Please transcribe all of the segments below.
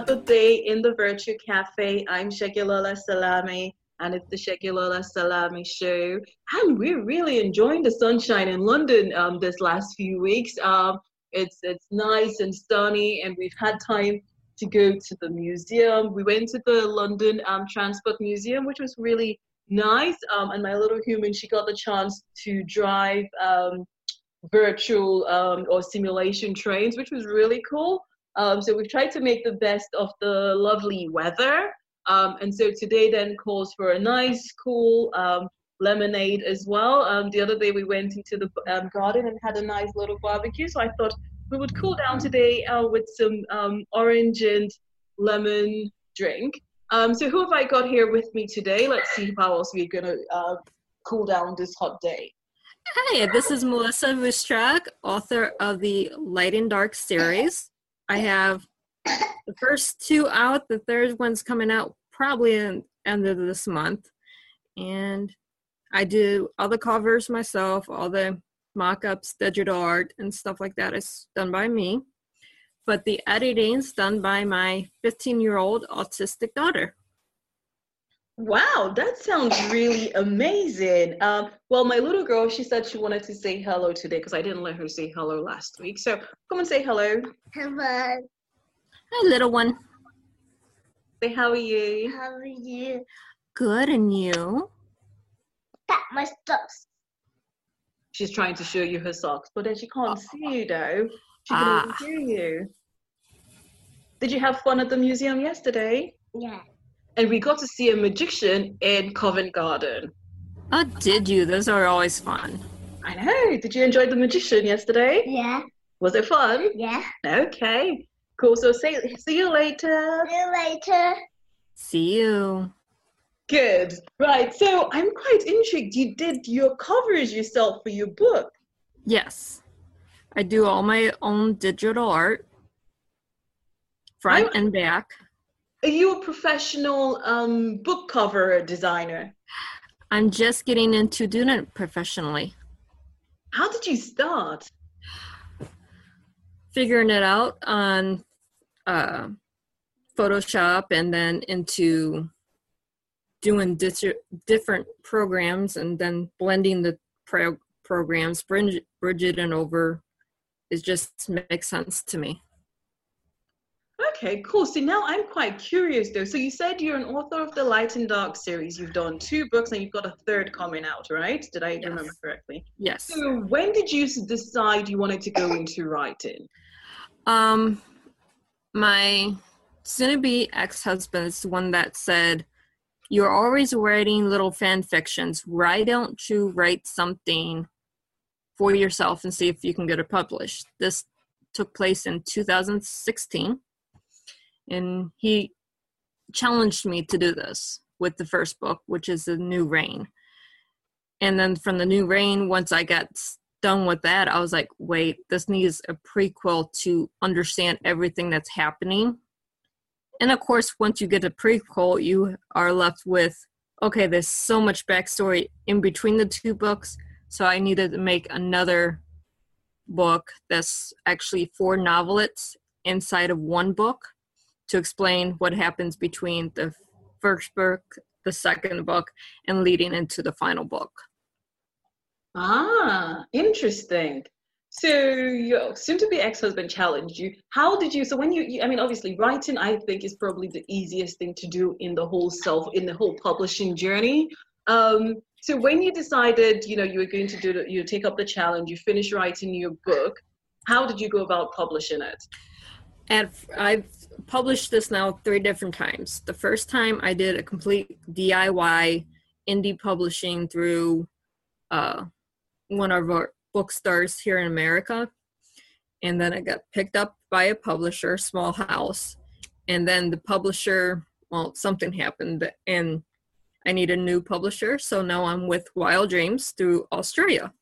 up another day in the Virtue Cafe. I'm Segilola Salami, and it's the Segilola Salami Show. And we're really enjoying the sunshine in London um, this last few weeks. Um, it's it's nice and sunny, and we've had time to go to the museum. We went to the London um, Transport Museum, which was really nice. Um, and my little human, she got the chance to drive um, virtual um, or simulation trains, which was really cool. Um, so we've tried to make the best of the lovely weather. Um, and so today then calls for a nice, cool um, lemonade as well. Um, the other day we went into the um, garden and had a nice little barbecue. So I thought we would cool down today uh, with some um, orange and lemon drink. so who have I got here with me today? Let's see how else we're going to uh, cool down this hot day. Hi, this is Melisa Ruscsak, author of the Light and Dark series. I have the first two out. The third one's coming out probably in end of this month. And I do all the covers myself, all the mock-ups, digital art, and stuff like that is done by me. But the editing is done by my 15-year-old autistic daughter. Wow, that sounds really amazing. Um, well, my little girl, she said she wanted to say hello today because I didn't let her say hello last week. So come and say hello. Hello. Hi, little one. Say, how are you? How are you? Good, and you? Got my socks. She's trying to show you her socks, but then she can't see you though. She can Ah. only hear you. Did you have fun at the museum yesterday? Yeah. And we got to see a magician in Covent Garden. Oh, did you? Those are always fun. I know. Did you enjoy the magician yesterday? Yeah. Was it fun? Yeah. Okay. Cool. So say see you later. See you later. See you. Good. Right. So I'm quite intrigued. You did your covers yourself for your book. Yes. I do all my own digital art, front I- and back. Are you a professional um, book cover designer? I'm just getting into doing it professionally, How did you start? figuring it out on uh, Photoshop and then into doing dis- different programs and then blending the pro- programs, bridge, bridge it and over. It just makes sense to me. Okay, cool. So now I'm quite curious though. So you said you're an author of the Light and Dark series. You've done two books and you've got a third coming out, right? Did I Yes. remember correctly? Yes. So when did you decide you wanted to go into writing? Um, my soon-to-be ex-husband is the one that said, "You're always writing little fan fictions. Why don't you write something for yourself and see if you can get it published?" This took place in 2016, and he challenged me to do this with the first book, which is the New Reign. And then from the New Reign, once I got done with that, I was like, wait, this needs a prequel to understand everything that's happening. And of course, once you get a prequel, you are left with, okay, there's so much backstory in between the two books. So I needed to make another book that's actually four novelettes inside of one book to explain what happens between the first book, the second book, and leading into the final book. Ah, interesting. So your soon-to-be ex-husband challenged you. How did you? So when you, you, I mean, obviously, writing, I think, is probably the easiest thing to do in the whole self, in the whole publishing journey. Um, so when you decided, you know, you were going to do, you take up the challenge, you finish writing your book. How did you go about publishing it? And I've published this now three different times. The first time I did a complete DIY indie publishing through uh, one of our bookstores here in America. And then I got picked up by a publisher, Small House. And then the publisher, well, something happened and I need a new publisher. So now I'm with Wild Dreams through Australia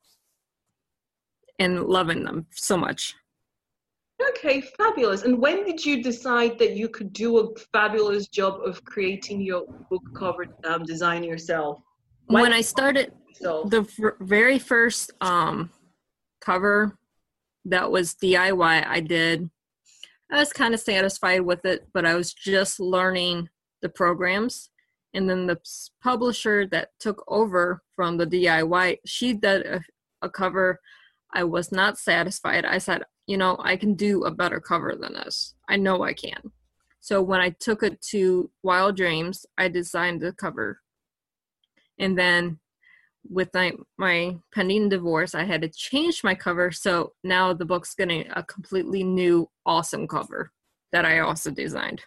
and loving them so much. Okay, fabulous. And when did you decide that you could do a fabulous job of creating your book cover um, design yourself? Why- when I started So, the f- very first um cover that was DIY I did I was kind of satisfied with it, but I was just learning the programs. And then the publisher that took over from the DIY, she did a, a cover. I was not satisfied. I said, you know, I can do a better cover than this. I know I can. So when I took it to Wild Dreams, I designed the cover. And then with my, my pending divorce, I had to change my cover. So now the book's getting a completely new, awesome cover that I also designed.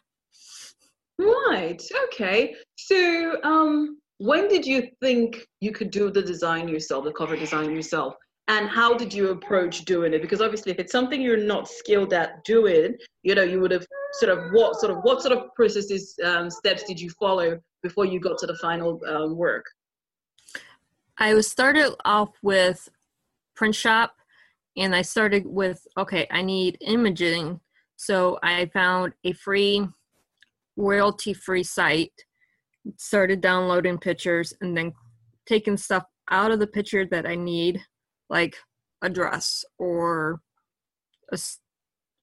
Right. Okay. So, um, when did you think you could do the design yourself, the cover design yourself? And how did you approach doing it? Because obviously, if it's something you're not skilled at doing, you know, you would have sort of what sort of what sort of processes, um, steps did you follow before you got to the final um, work? I was started off with print shop and I started with okay, I need imaging. So I found a free royalty free site, started downloading pictures and then taking stuff out of the picture that I need, like a dress or a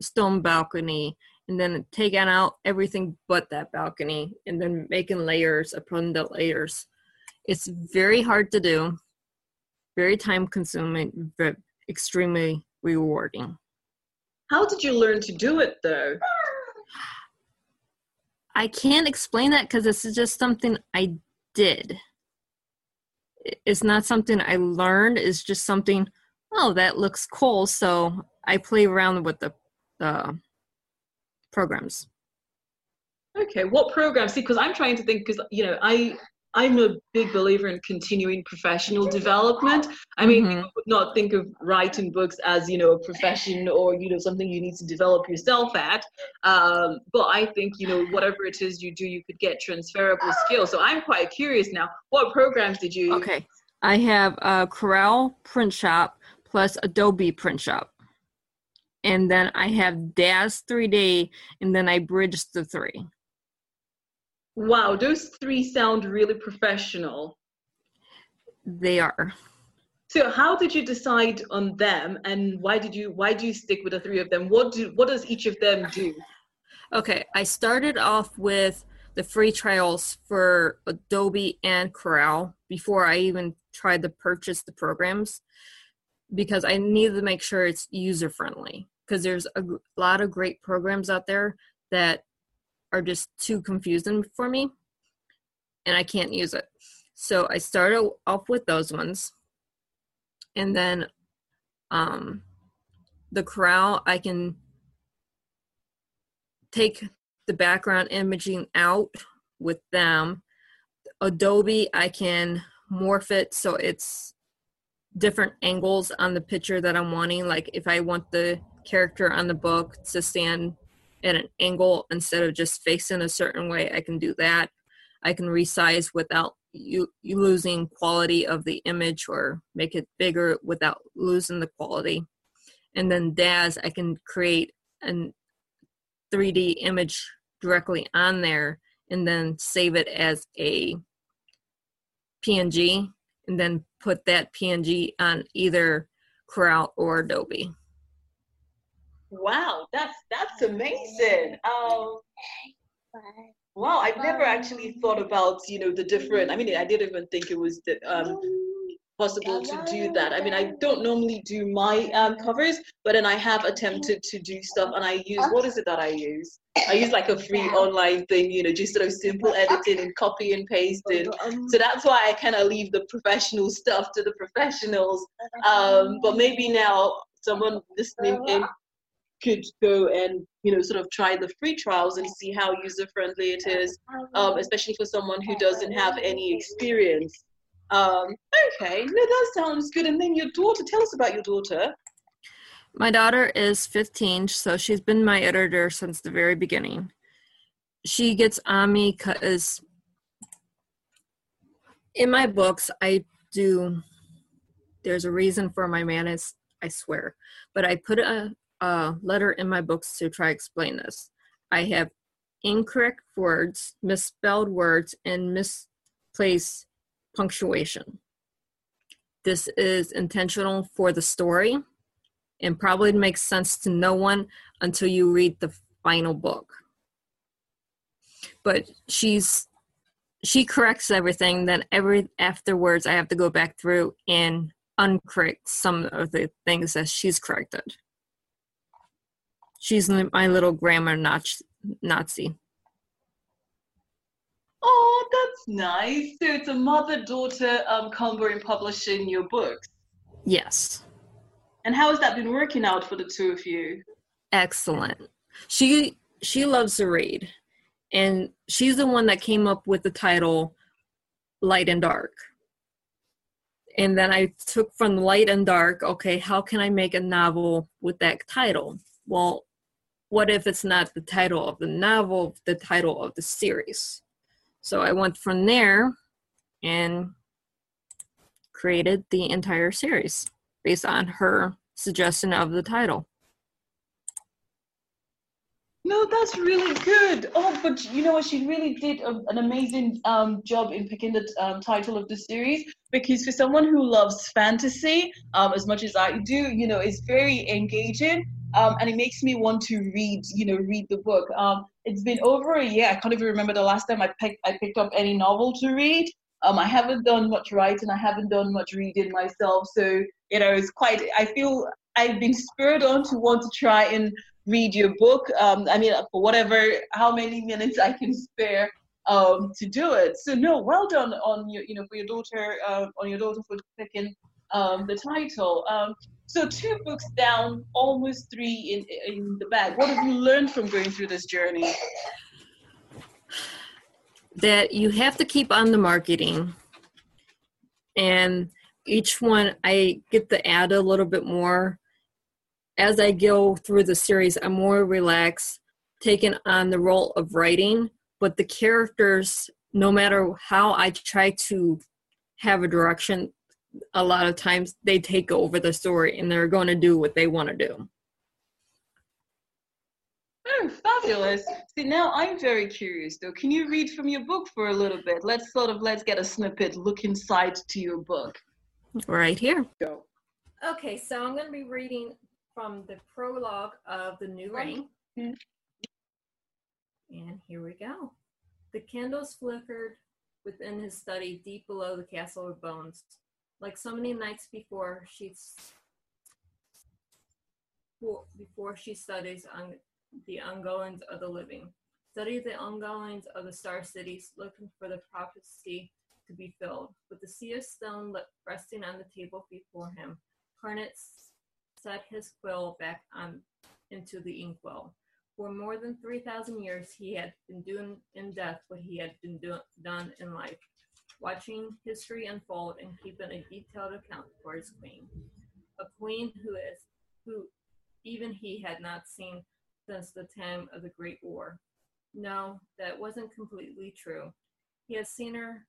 stone balcony, and then taking out everything but that balcony and then making layers upon the layers. It's very hard to do, very time consuming, but extremely rewarding. How did you learn to do it though? I can't explain that because this is just something I did. It's not something I learned. It's just something. Oh, that looks cool. So I play around with the the programs. Okay, what programs? See, because I'm trying to think, because you know, I I'm a big believer in continuing professional development. I mean, Mhm. people would not think of writing books as you know a profession or you know something you need to develop yourself at. Um, but I think you know whatever it is you do, you could get transferable skills. So I'm quite curious now. What programs did you? Okay. I have a Corel print shop plus Adobe print shop. And then I have Daz 3D, and then I bridge the three. Wow, those three sound really professional. They are. So how did you decide on them, and why did you why do you stick with the three of them? What do what does each of them do? Okay, I started off with the free trials for Adobe and Corel before I even tried to purchase the programs because I needed to make sure it's user friendly because there's a lot of great programs out there that are just too confusing for me and I can't use it. So I started off with those ones. And then um the Corel I can take the background imaging out with them. Adobe, I can morph it so it's different angles on the picture that I'm wanting. Like if I want the character on the book to stand at an angle instead of just facing a certain way, I can do that. I can resize without you, you losing quality of the image or make it bigger without losing the quality. And then Daz, I can create an 3D image directly on there and then save it as a PNG and then put that PNG on either Corel or Adobe. Wow, that's that's amazing. Um, wow, I've never actually thought about you know the different. I mean, I didn't even think it was the, um, possible to do that. I mean, I don't normally do my um, covers, but then I have attempted to do stuff, and I use what is it that I use? I use like a free online thing, you know, just sort of simple editing and copy and pasting. So that's why I kind of leave the professional stuff to the professionals. Um, but maybe now someone listening in could go and you know sort of try the free trials and see how user friendly it is um, especially for someone who doesn't have any experience. Um, okay no that sounds good. And then your daughter tell us about your daughter. My daughter is 15, so she's been my editor since the very beginning. She gets on me because in my books, I do, there's a reason for my madness, I swear, but I put a, a letter in my books to try explain this. I have incorrect words, misspelled words, and misplaced punctuation. This is intentional for the story and probably makes sense to no one until you read the final book. But she's she corrects everything. Then every afterwards, I have to go back through and uncorrect some of the things that she's corrected. She's my little grammar Nazi. Oh, that's nice. So it's a mother-daughter um, combo in publishing your books. Yes. And how has that been working out for the two of you? Excellent. She she loves to read, and she's the one that came up with the title "Light and Dark." And then I took from light and dark. Okay, how can I make a novel with that title? Well, what if it's not the title of the novel, the title of the series? So I went from there and created the entire series based on her suggestion of the title. No, that's really good. Oh, but you know what? She really did a, an amazing um, job in picking the um, title of the series because for someone who loves fantasy um, as much as I do, you know, it's very engaging um, and it makes me want to read, you know, read the book. Um, it's been over a year. I can't even remember the last time I picked I picked up any novel to read. Um, I haven't done much writing. I haven't done much reading myself. So you know, it's quite. I feel I've been spurred on to want to try and read your book. Um, I mean, for whatever, how many minutes I can spare um, to do it. So no, well done on your, you know, for your daughter, uh, on your daughter for picking um, the title. So two books down, almost three in in the bag. What have you learned from going through this journey? That you have to keep on the marketing, and each one I get to add a little bit more. As I go through the series, I'm more relaxed, taking on the role of writing, but the characters, no matter how I try to have a direction, a lot of times they take over the story and they're going to do what they want to do. Oh, fabulous. See, now I'm very curious though. Can you read from your book for a little bit? Let's sort of let's get a snippet, look inside to your book. Right here. Go. Okay, so I'm going to be reading from the prologue of The New Reign. Mm-hmm. And here we go. The candles flickered within his study deep below the castle of bones. Like so many nights before, she before she studies on the ongoings of the living. Study the ongoings of the star cities, looking for the prophecy to be filled. With the sea of stone resting on the table before him, Carnet set his quill back on into the inkwell. For more than 3,000 years, he had been doing in death what he had been do- done in life watching history unfold and keeping a detailed account for his queen. A queen who is who even he had not seen since the time of the Great War. No, that wasn't completely true. He had seen her,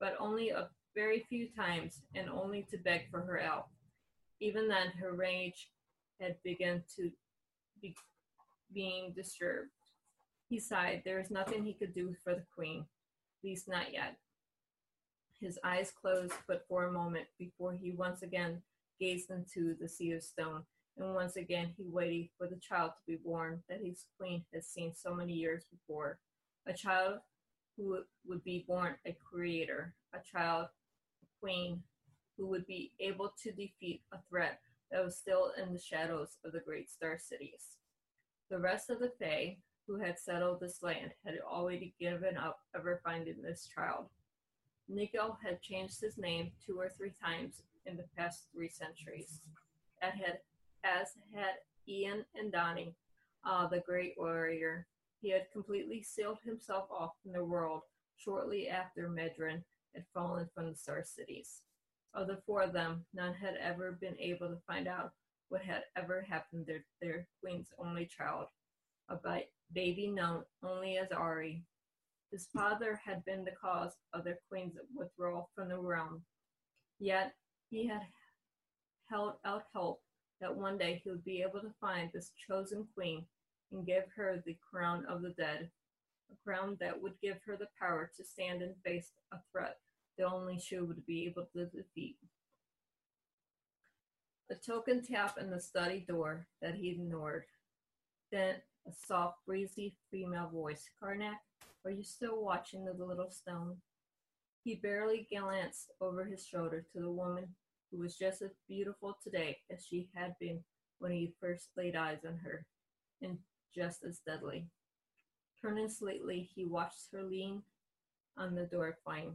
but only a very few times, and only to beg for her help. Even then, her rage had begun to be being disturbed. He sighed. There was nothing he could do for the queen, least not yet. His eyes closed but for a moment before he once again gazed into the sea of stone, and once again he waited for the child to be born that his queen had seen so many years before. A child who would be born a creator, a child, a queen, who would be able to defeat a threat that was still in the shadows of the great star cities. The rest of the Fae, who had settled this land, had already given up ever finding this child. Nico had changed his name two or three times in the past three centuries, as had, as had Ian and Donnie, uh, the great warrior. He had completely sealed himself off from the world shortly after Medren had fallen from the Star Cities. Of the four of them, none had ever been able to find out what had ever happened to their, their queen's only child, a baby known only as Ari, his father had been the cause of their queen's withdrawal from the realm. Yet he had held out hope that one day he would be able to find this chosen queen and give her the crown of the dead, a crown that would give her the power to stand and face a threat that only she would be able to defeat. A token tap in the study door that he ignored. Then a soft, breezy female voice. Karnak, are you still watching the little stone? He barely glanced over his shoulder to the woman who was just as beautiful today as she had been when he first laid eyes on her, and just as deadly. Turning slightly, he watched her lean on the door frame.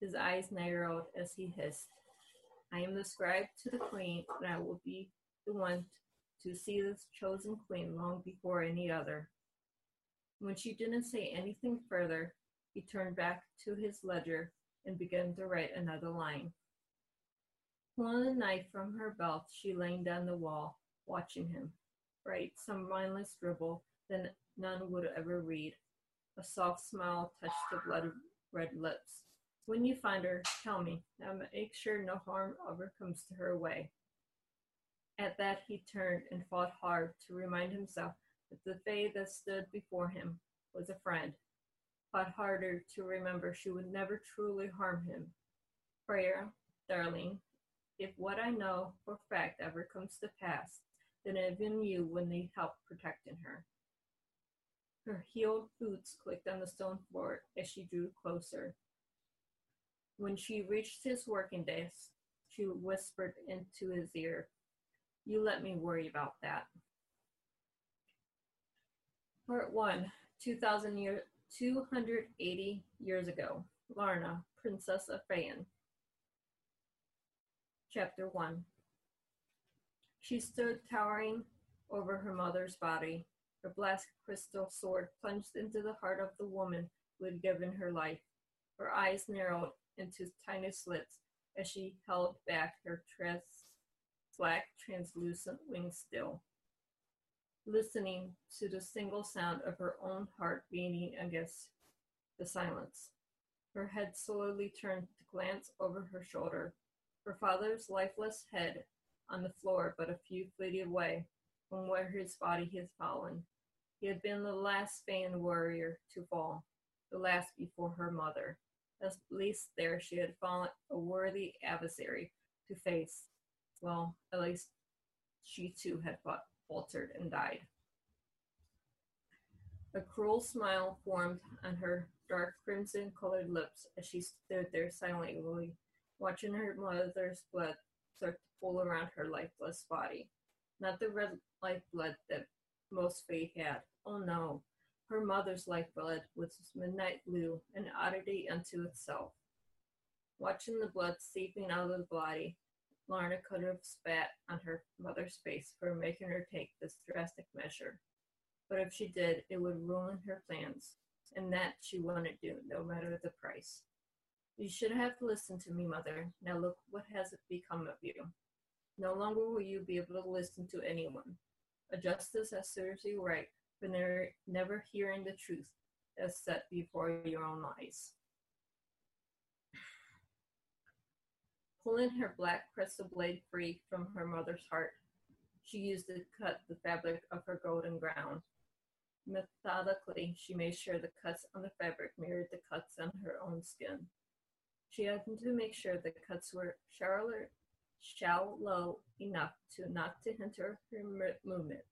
His eyes narrowed as he hissed, I am the scribe to the queen, and I will be the one to see this chosen queen long before any other. When she didn't say anything further, he turned back to his ledger and began to write another line. Pulling a knife from her belt, she leaned on the wall, watching him. Write some mindless scribble that none would ever read. A soft smile touched the blood red lips. When you find her, tell me. Now make sure no harm ever comes to her way. At that he turned and fought hard to remind himself that the Fae that stood before him was a friend. Fought harder to remember she would never truly harm him. Prayer, darling, if what I know for fact ever comes to pass, then even you would need help protecting her. Her heeled boots clicked on the stone floor as she drew closer. When she reached his working desk, she whispered into his ear, You let me worry about that. Part 1 2000 year, 280 years ago, Larna, Princess of Faen. Chapter 1 She stood towering over her mother's body. Her black crystal sword plunged into the heart of the woman who had given her life. Her eyes narrowed into tiny slits as she held back her tress, black, translucent wings still, listening to the single sound of her own heart beating against the silence. Her head slowly turned to glance over her shoulder her father's lifeless head on the floor but a few feet away from where his body had fallen. He had been the last Faen warrior to fall, the last before her mother. At least there she had fallen a worthy adversary to face. Well, at least she too had faltered and died. A cruel smile formed on her dark crimson colored lips as she stood there silently watching her mother's blood start to pool around her lifeless body. Not the red lifeblood that most Fae had. Oh no, her mother's lifeblood was midnight blue, an oddity unto itself. Watching the blood seeping out of the body, Lorna could have spat on her mother's face for making her take this drastic measure. But if she did, it would ruin her plans, and that she wouldn't do, no matter the price. You should have listened to me, mother. Now look what has become of you. No longer will you be able to listen to anyone. A justice has serves you right for never never hearing the truth that's set before your own eyes. Pulling her black crystal blade free from her mother's heart, she used it to cut the fabric of her golden gown. Methodically, she made sure the cuts on the fabric mirrored the cuts on her own skin. She had to make sure the cuts were shallow, enough to not to hinder her movements,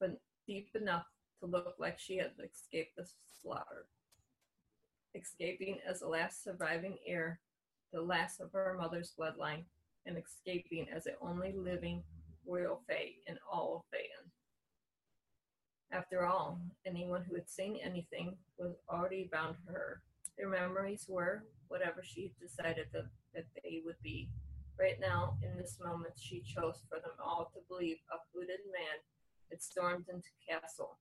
but deep enough to look like she had escaped the slaughter. Escaping as the last surviving heir, the last of her mother's bloodline, and escaping as the only living royal fae in all of Faen. After all, anyone who had seen anything was already bound to her. Their memories were, whatever she decided that, that they would be. Right now, in this moment, she chose for them all to believe a hooded man had stormed into castle,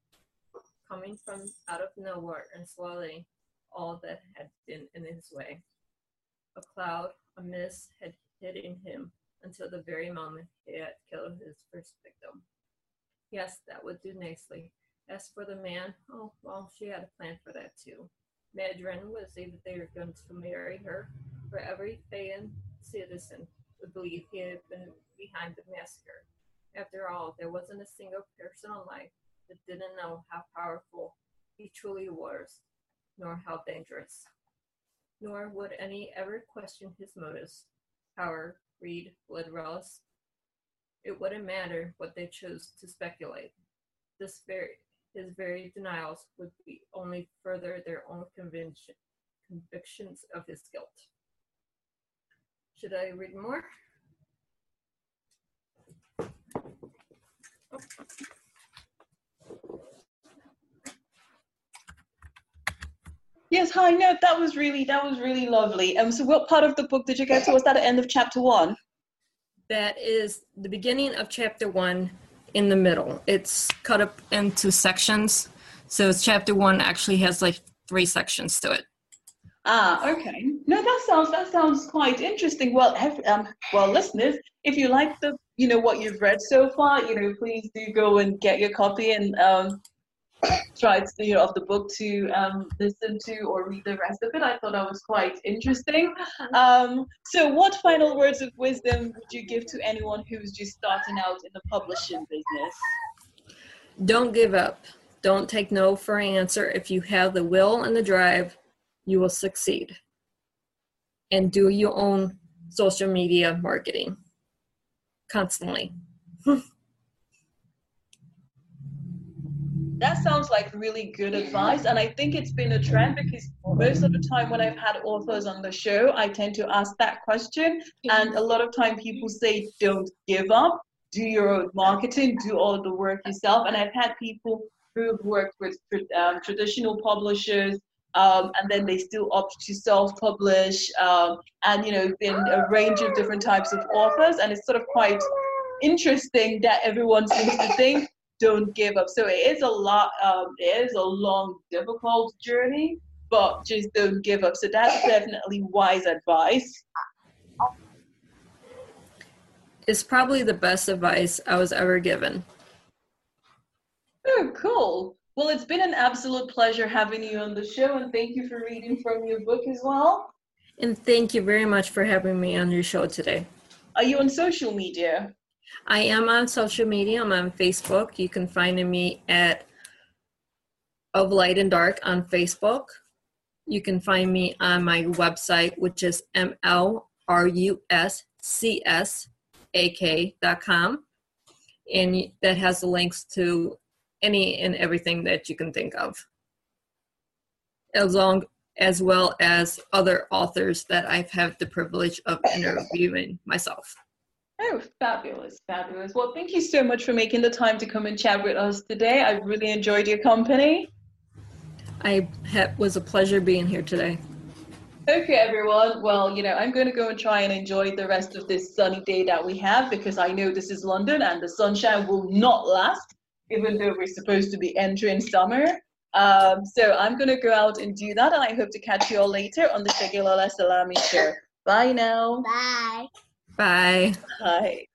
coming from out of nowhere and swallowing all that had been in his way. A cloud, a mist had hidden him until the very moment he had killed his first victim. Yes, that would do nicely. As for the man, oh, well, she had a plan for that too. Madrin say that they were going to marry her, for every Fayan citizen would believe he had been behind the massacre. After all, there wasn't a single person alive that didn't know how powerful he truly was, nor how dangerous. Nor would any ever question his motives, power, greed, bloodlust. It wouldn't matter what they chose to speculate. This very His very denials would be only further their own conviction, convictions of his guilt. Should I read more? Oh. Yes, hi. No, that was really that was really lovely. Um, so what part of the book did you get to? Was that the end of chapter one? That is the beginning of chapter one in the middle. It's cut up into sections. So chapter one actually has like three sections to it. Ah, okay. No, that sounds that sounds quite interesting. Well, have, um, well, listeners, if you like the you know what you've read so far, you know, please do go and get your copy and um, try to you know of the book to um, listen to or read the rest of it. I thought that was quite interesting. Um, so, what final words of wisdom would you give to anyone who's just starting out in the publishing business? Don't give up. Don't take no for an answer. If you have the will and the drive, you will succeed. And do your own social media marketing constantly. That sounds like really good advice, and I think it's been a trend because most of the time when I've had authors on the show, I tend to ask that question, and a lot of time people say, "Don't give up, do your own marketing, do all the work yourself." And I've had people who've worked with um, traditional publishers, um, and then they still opt to self-publish, um, and you know, been a range of different types of authors, and it's sort of quite interesting that everyone seems to think don't give up. So it is a lot. Um, it is a long, difficult journey, but just don't give up. So that's definitely wise advice. It's probably the best advice I was ever given. Oh, cool. Well, it's been an absolute pleasure having you on the show, and thank you for reading from your book as well. And thank you very much for having me on your show today. Are you on social media? I am on social media. I'm on Facebook. You can find me at Of Light and Dark on Facebook. You can find me on my website, which is mlruscsak.com. And that has the links to any and everything that you can think of, as long as well as other authors that I've had the privilege of interviewing myself. Oh, fabulous, fabulous. Well, thank you so much for making the time to come and chat with us today. I really enjoyed your company. I had, was a pleasure being here today. Okay, everyone. Well, you know, I'm going to go and try and enjoy the rest of this sunny day that we have because I know this is London and the sunshine will not last, even though we're supposed to be entering summer. Um, so I'm going to go out and do that, and I hope to catch you all later on the Segilola Salami show. Bye now. Bye. Bye. Bye.